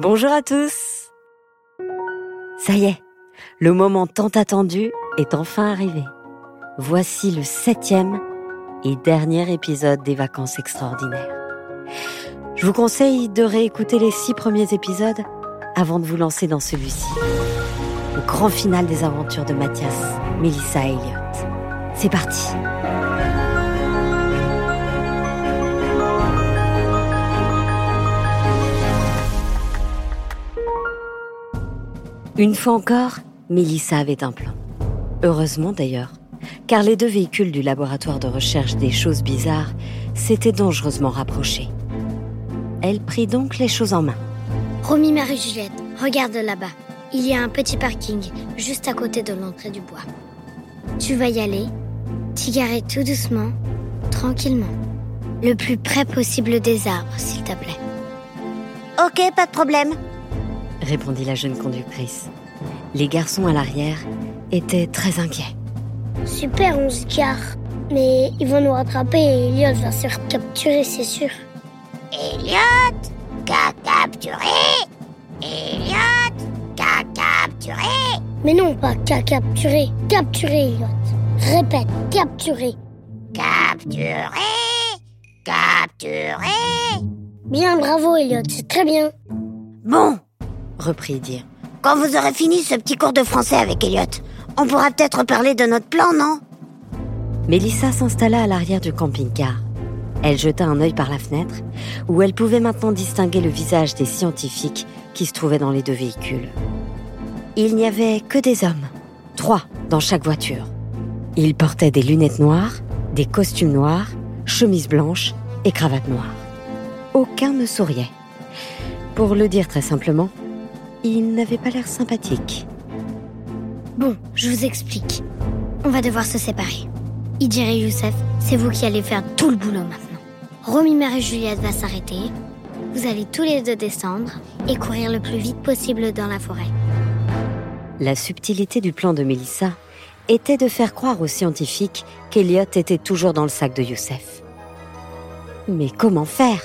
Bonjour à tous Ça y est, le moment tant attendu est enfin arrivé. Voici le septième et dernier épisode des vacances extraordinaires. Je vous conseille de réécouter les six premiers épisodes avant de vous lancer dans celui-ci. Le grand final des aventures de Mathias, Melissa et Elliot. C'est parti Une fois encore, Melissa avait un plan. Heureusement d'ailleurs, car les deux véhicules du laboratoire de recherche des choses bizarres s'étaient dangereusement rapprochés. Elle prit donc les choses en main. Romy Marie-Juliette, regarde là-bas. Il y a un petit parking juste à côté de l'entrée du bois. Tu vas y aller, t'y garer tout doucement, tranquillement. Le plus près possible des arbres, s'il te plaît. Ok, pas de problème répondit la jeune conductrice. Les garçons à l'arrière étaient très inquiets. Super, on se gare. Mais ils vont nous rattraper et Elliot va se faire capturer, c'est sûr. Elliot Qu'a capturé Elliot Qu'a capturé Mais non, pas qu'a capturé. Capturé, Elliot. Répète, capturé. Capturé Capturé Bien, bravo, Elliot, c'est très bien. Bon, reprit dire. Quand vous aurez fini ce petit cours de français avec Elliot, on pourra peut-être parler de notre plan, non? Mélissa s'installa à l'arrière du camping-car. Elle jeta un œil par la fenêtre, où elle pouvait maintenant distinguer le visage des scientifiques qui se trouvaient dans les deux véhicules. Il n'y avait que des hommes, trois dans chaque voiture. Ils portaient des lunettes noires, des costumes noirs, chemises blanches et cravates noires. Aucun ne souriait. Pour le dire très simplement, il n'avait pas l'air sympathique. Bon, je vous explique. On va devoir se séparer. Idir et Youssef, c'est vous qui allez faire tout le boulot maintenant. Romy, Mère et Juliette va s'arrêter. Vous allez tous les deux descendre et courir le plus vite possible dans la forêt. La subtilité du plan de Mélissa était de faire croire aux scientifiques qu'Eliot était toujours dans le sac de Youssef. Mais comment faire?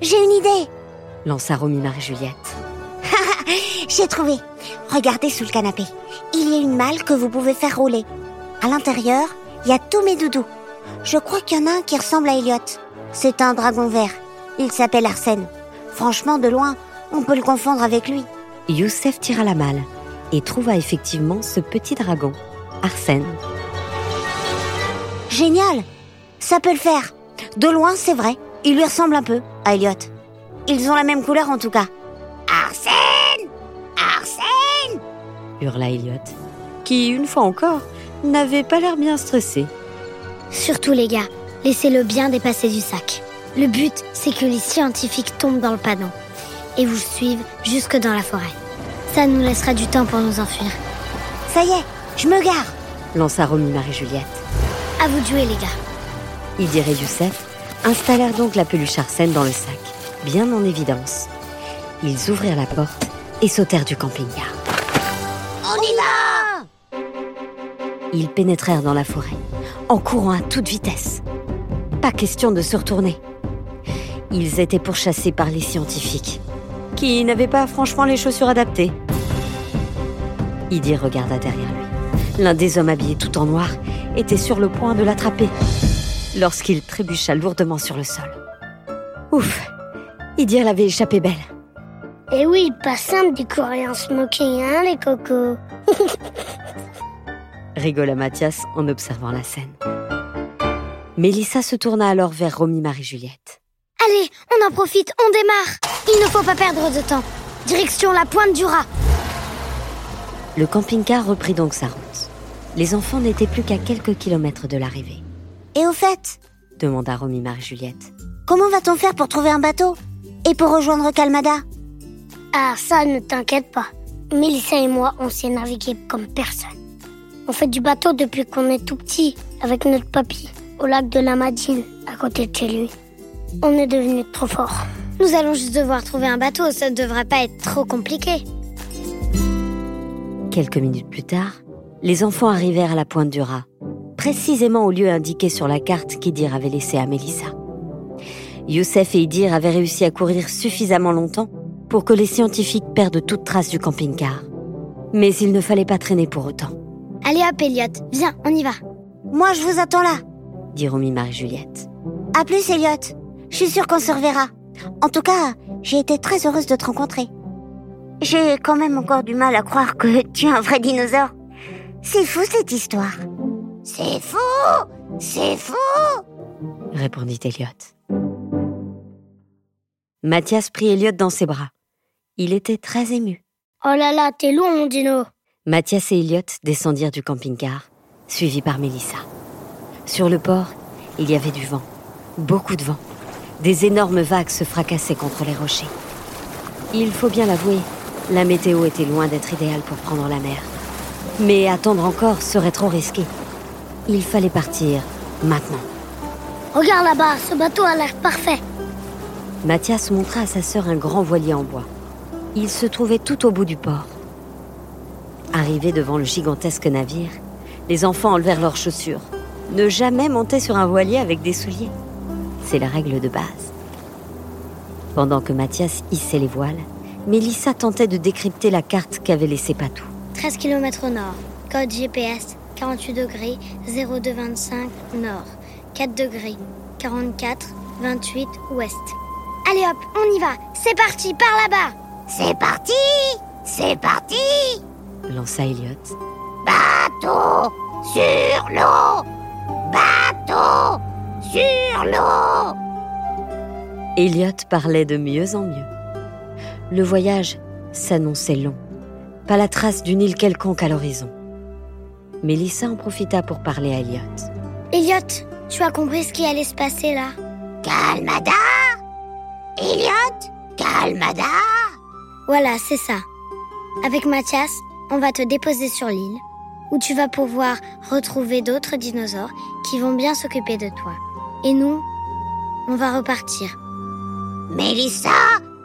J'ai une idée lança Romy Marie-Juliette. J'ai trouvé. Regardez sous le canapé. Il y a une malle que vous pouvez faire rouler. À l'intérieur, il y a tous mes doudous. Je crois qu'il y en a un qui ressemble à Elliot. C'est un dragon vert. Il s'appelle Arsène. Franchement, de loin, on peut le confondre avec lui. Youssef tira la malle et trouva effectivement ce petit dragon, Arsène. Génial Ça peut le faire. De loin, c'est vrai. Il lui ressemble un peu à Elliot. Ils ont la même couleur en tout cas. Arsène Arsène hurla Elliot, qui, une fois encore, n'avait pas l'air bien stressé. Surtout les gars, laissez-le bien dépasser du sac. Le but, c'est que les scientifiques tombent dans le panneau et vous suivent jusque dans la forêt. Ça nous laissera du temps pour nous enfuir. Ça y est, je me gare lança Romy Marie-Juliette. À vous de jouer, les gars. Idir et Youssef installèrent donc la peluche Arsène dans le sac, bien en évidence. Ils ouvrirent la porte et sautèrent du camping-car. Ils pénétrèrent dans la forêt, en courant à toute vitesse. Pas question de se retourner. Ils étaient pourchassés par les scientifiques, qui n'avaient pas franchement les chaussures adaptées. Idir regarda derrière lui. L'un des hommes habillés tout en noir était sur le point de l'attraper lorsqu'il trébucha lourdement sur le sol. Ouf Idir l'avait échappé belle. Eh oui, pas simple du coréen smoking, hein, les cocos rigola Mathias en observant la scène. Mélissa se tourna alors vers Romy Marie-Juliette. Allez, on en profite, on démarre Il ne faut pas perdre de temps. Direction la pointe du rat. Le camping-car reprit donc sa route. Les enfants n'étaient plus qu'à quelques kilomètres de l'arrivée. Et au fait? demanda Romy Marie-Juliette. Comment va-t-on faire pour trouver un bateau? Et pour rejoindre Calmada Ah, ça, ne t'inquiète pas. Mélissa et moi, on sait naviguer comme personne. On fait du bateau depuis qu'on est tout petit, avec notre papy, au lac de la Madine, à côté de chez lui. On est devenu trop fort. Nous allons juste devoir trouver un bateau, ça ne devrait pas être trop compliqué. Quelques minutes plus tard, les enfants arrivèrent à la pointe du rat, précisément au lieu indiqué sur la carte qu'Idir avait laissé à Mélissa. Youssef et Idir avaient réussi à courir suffisamment longtemps pour que les scientifiques perdent toute trace du camping-car. Mais il ne fallait pas traîner pour autant. Allez hop, Elliot, viens, on y va. Moi, je vous attends là. dit Romy Marie-Juliette. À plus, Elliot. Je suis sûre qu'on se reverra. En tout cas, j'ai été très heureuse de te rencontrer. J'ai quand même encore du mal à croire que tu es un vrai dinosaure. C'est fou cette histoire. C'est fou C'est fou répondit Elliot. Mathias prit Elliot dans ses bras. Il était très ému. Oh là là, t'es lourd, mon dino. Mathias et Elliot descendirent du camping-car, suivis par Mélissa. Sur le port, il y avait du vent, beaucoup de vent. Des énormes vagues se fracassaient contre les rochers. Il faut bien l'avouer, la météo était loin d'être idéale pour prendre la mer. Mais attendre encore serait trop risqué. Il fallait partir maintenant. Regarde là-bas, ce bateau a l'air parfait. Mathias montra à sa sœur un grand voilier en bois. Il se trouvait tout au bout du port. Arrivés devant le gigantesque navire, les enfants enlevèrent leurs chaussures. Ne jamais monter sur un voilier avec des souliers. C'est la règle de base. Pendant que Mathias hissait les voiles, Mélissa tentait de décrypter la carte qu'avait laissée Patou. 13 km au nord. Code GPS 48 degrés 0225 nord. 4 degrés 44 28 ouest. Allez hop, on y va. C'est parti, par là-bas. C'est parti C'est parti lança Elliot. Bateau sur l'eau Bateau sur l'eau Elliot parlait de mieux en mieux. Le voyage s'annonçait long. Pas la trace d'une île quelconque à l'horizon. Mélissa en profita pour parler à Elliot. Elliot, tu as compris ce qui allait se passer là? Calmada Elliot Calmada Voilà, c'est ça. Avec Mathias, on va te déposer sur l'île, où tu vas pouvoir retrouver d'autres dinosaures qui vont bien s'occuper de toi. Et nous, on va repartir. Mélissa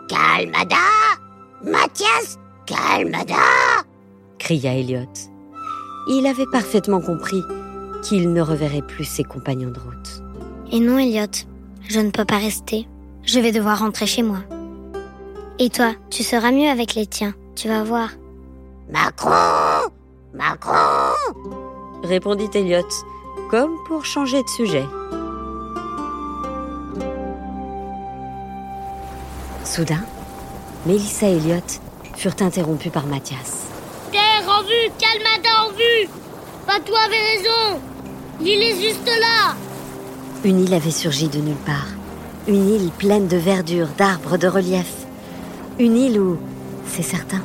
Calmada Mathias Calmada cria Elliot. Il avait parfaitement compris qu'il ne reverrait plus ses compagnons de route. Et non, Elliot, je ne peux pas rester. Je vais devoir rentrer chez moi. Et toi, tu seras mieux avec les tiens, tu vas voir. Macron Macron répondit Elliot, comme pour changer de sujet. Soudain, Mélissa et Elliot furent interrompus par Mathias. Terre en vue, Calmada en vue Pas toi avait raison L'île est juste là Une île avait surgi de nulle part. Une île pleine de verdure, d'arbres, de relief. Une île où, c'est certain,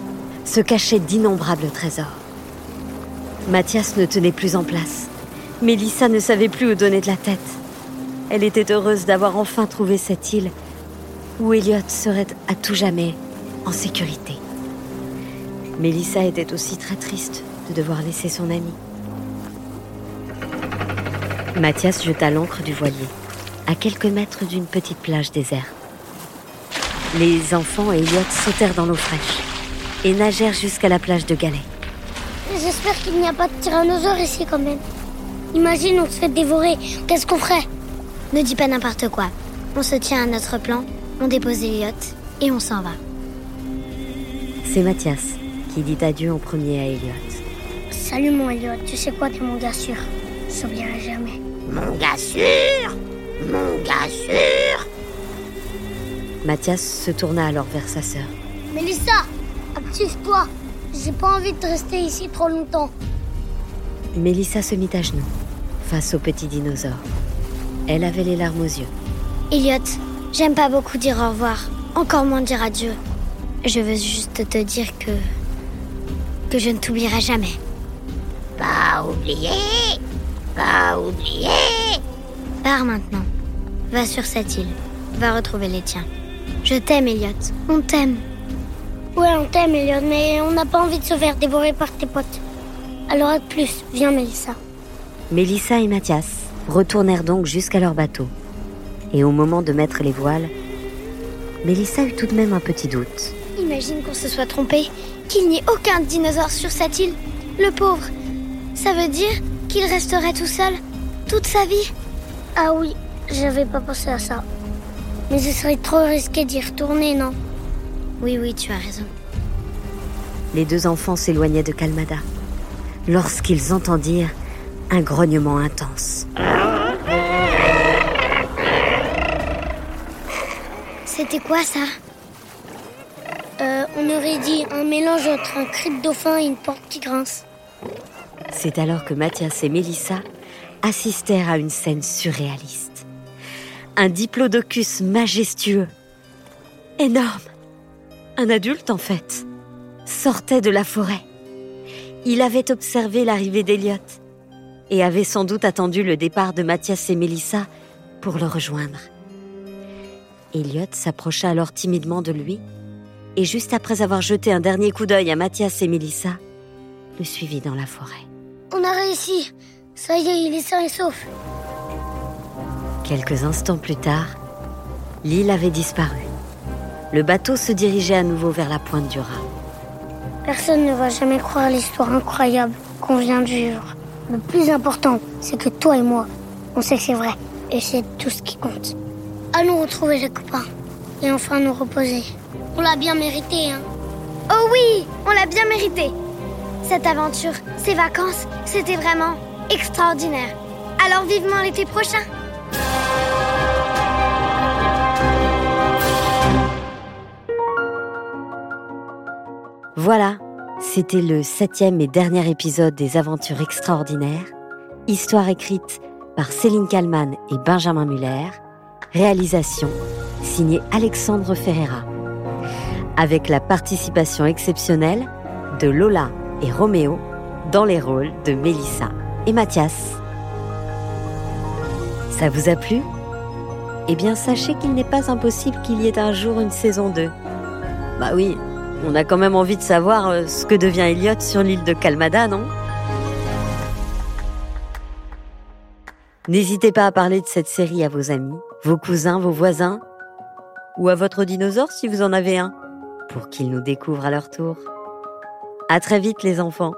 se cachaient d'innombrables trésors. Mathias ne tenait plus en place. Mélissa ne savait plus où donner de la tête. Elle était heureuse d'avoir enfin trouvé cette île où Elliot serait à tout jamais en sécurité. Mélissa était aussi très triste de devoir laisser son ami. Mathias jeta l'ancre du voilier, à quelques mètres d'une petite plage déserte. Les enfants et Elliot sautèrent dans l'eau fraîche et nagèrent jusqu'à la plage de Galets. J'espère qu'il n'y a pas de tyrannosaure ici quand même. Imagine, on se fait dévorer. Qu'est-ce qu'on ferait? Ne dis pas n'importe quoi. On se tient à notre plan, on dépose Elliot et on s'en va. C'est Mathias qui dit adieu en premier à Elliot. Salut mon Elliot, tu sais quoi, t'es mon gars sûr. Je t'oublierai jamais. Mon gars sûr Mon gars sûr Mathias se tourna alors vers sa sœur. Mélissa, active-toi. J'ai pas envie de rester ici trop longtemps. Mélissa se mit à genoux face au petit dinosaure. Elle avait les larmes aux yeux. Elliot, j'aime pas beaucoup dire au revoir, encore moins dire adieu. Je veux juste te dire que. que je ne t'oublierai jamais. Pas oublié Pas oublié Pars maintenant. Va sur cette île. Va retrouver les tiens. Je t'aime, Elliot. On t'aime. Ouais, on t'aime, Elliot, mais on n'a pas envie de se faire dévorer par tes potes. Alors à de plus. Viens, Mélissa. Mélissa et Mathias retournèrent donc jusqu'à leur bateau. Et au moment de mettre les voiles, Mélissa eut tout de même un petit doute. Imagine qu'on se soit trompé, qu'il n'y ait aucun dinosaure sur cette île. Le pauvre. Ça veut dire qu'il resterait tout seul toute sa vie Ah oui, j'avais pas pensé à ça. Mais ce serait trop risqué d'y retourner, non Oui, oui, tu as raison. Les deux enfants s'éloignaient de Kalmada lorsqu'ils entendirent un grognement intense. C'était quoi ça euh, On aurait dit un mélange entre un cri de dauphin et une porte qui grince. C'est alors que Mathias et Mélissa assistèrent à une scène surréaliste. Un diplodocus majestueux, énorme, un adulte en fait, sortait de la forêt. Il avait observé l'arrivée d'Eliot et avait sans doute attendu le départ de Mathias et Mélissa pour le rejoindre. Elliot s'approcha alors timidement de lui et juste après avoir jeté un dernier coup d'œil à Mathias et Mélissa, le suivit dans la forêt. On a réussi Ça y est, il est sain et sauf Quelques instants plus tard, l'île avait disparu. Le bateau se dirigeait à nouveau vers la pointe du Rat. Personne ne va jamais croire l'histoire incroyable qu'on vient de vivre. Le plus important, c'est que toi et moi, on sait que c'est vrai. Et c'est tout ce qui compte. Allons retrouver les copains. Et enfin nous reposer. On l'a bien mérité, hein. Oh oui, on l'a bien mérité. Cette aventure, ces vacances, c'était vraiment extraordinaire. Alors vivement l'été prochain. Voilà, c'était le septième et dernier épisode des Aventures extraordinaires, histoire écrite par Céline Kallmann et Benjamin Muller, réalisation signée Alexandre Ferreira, avec la participation exceptionnelle de Lola et Roméo dans les rôles de Mélissa et Mathias. Ça vous a plu? Eh bien, sachez qu'il n'est pas impossible qu'il y ait un jour une saison 2. Bah oui, on a quand même envie de savoir euh, ce que devient Elliot sur l'île de Kalmada, non? N'hésitez pas à parler de cette série à vos amis, vos cousins, vos voisins, ou à votre dinosaure si vous en avez un, pour qu'ils nous découvrent à leur tour. À très vite les enfants.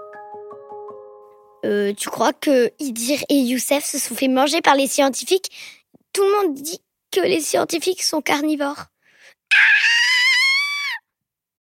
Euh, tu crois que Idir et Youssef se sont fait manger par les scientifiques? Tout le monde dit que les scientifiques sont carnivores.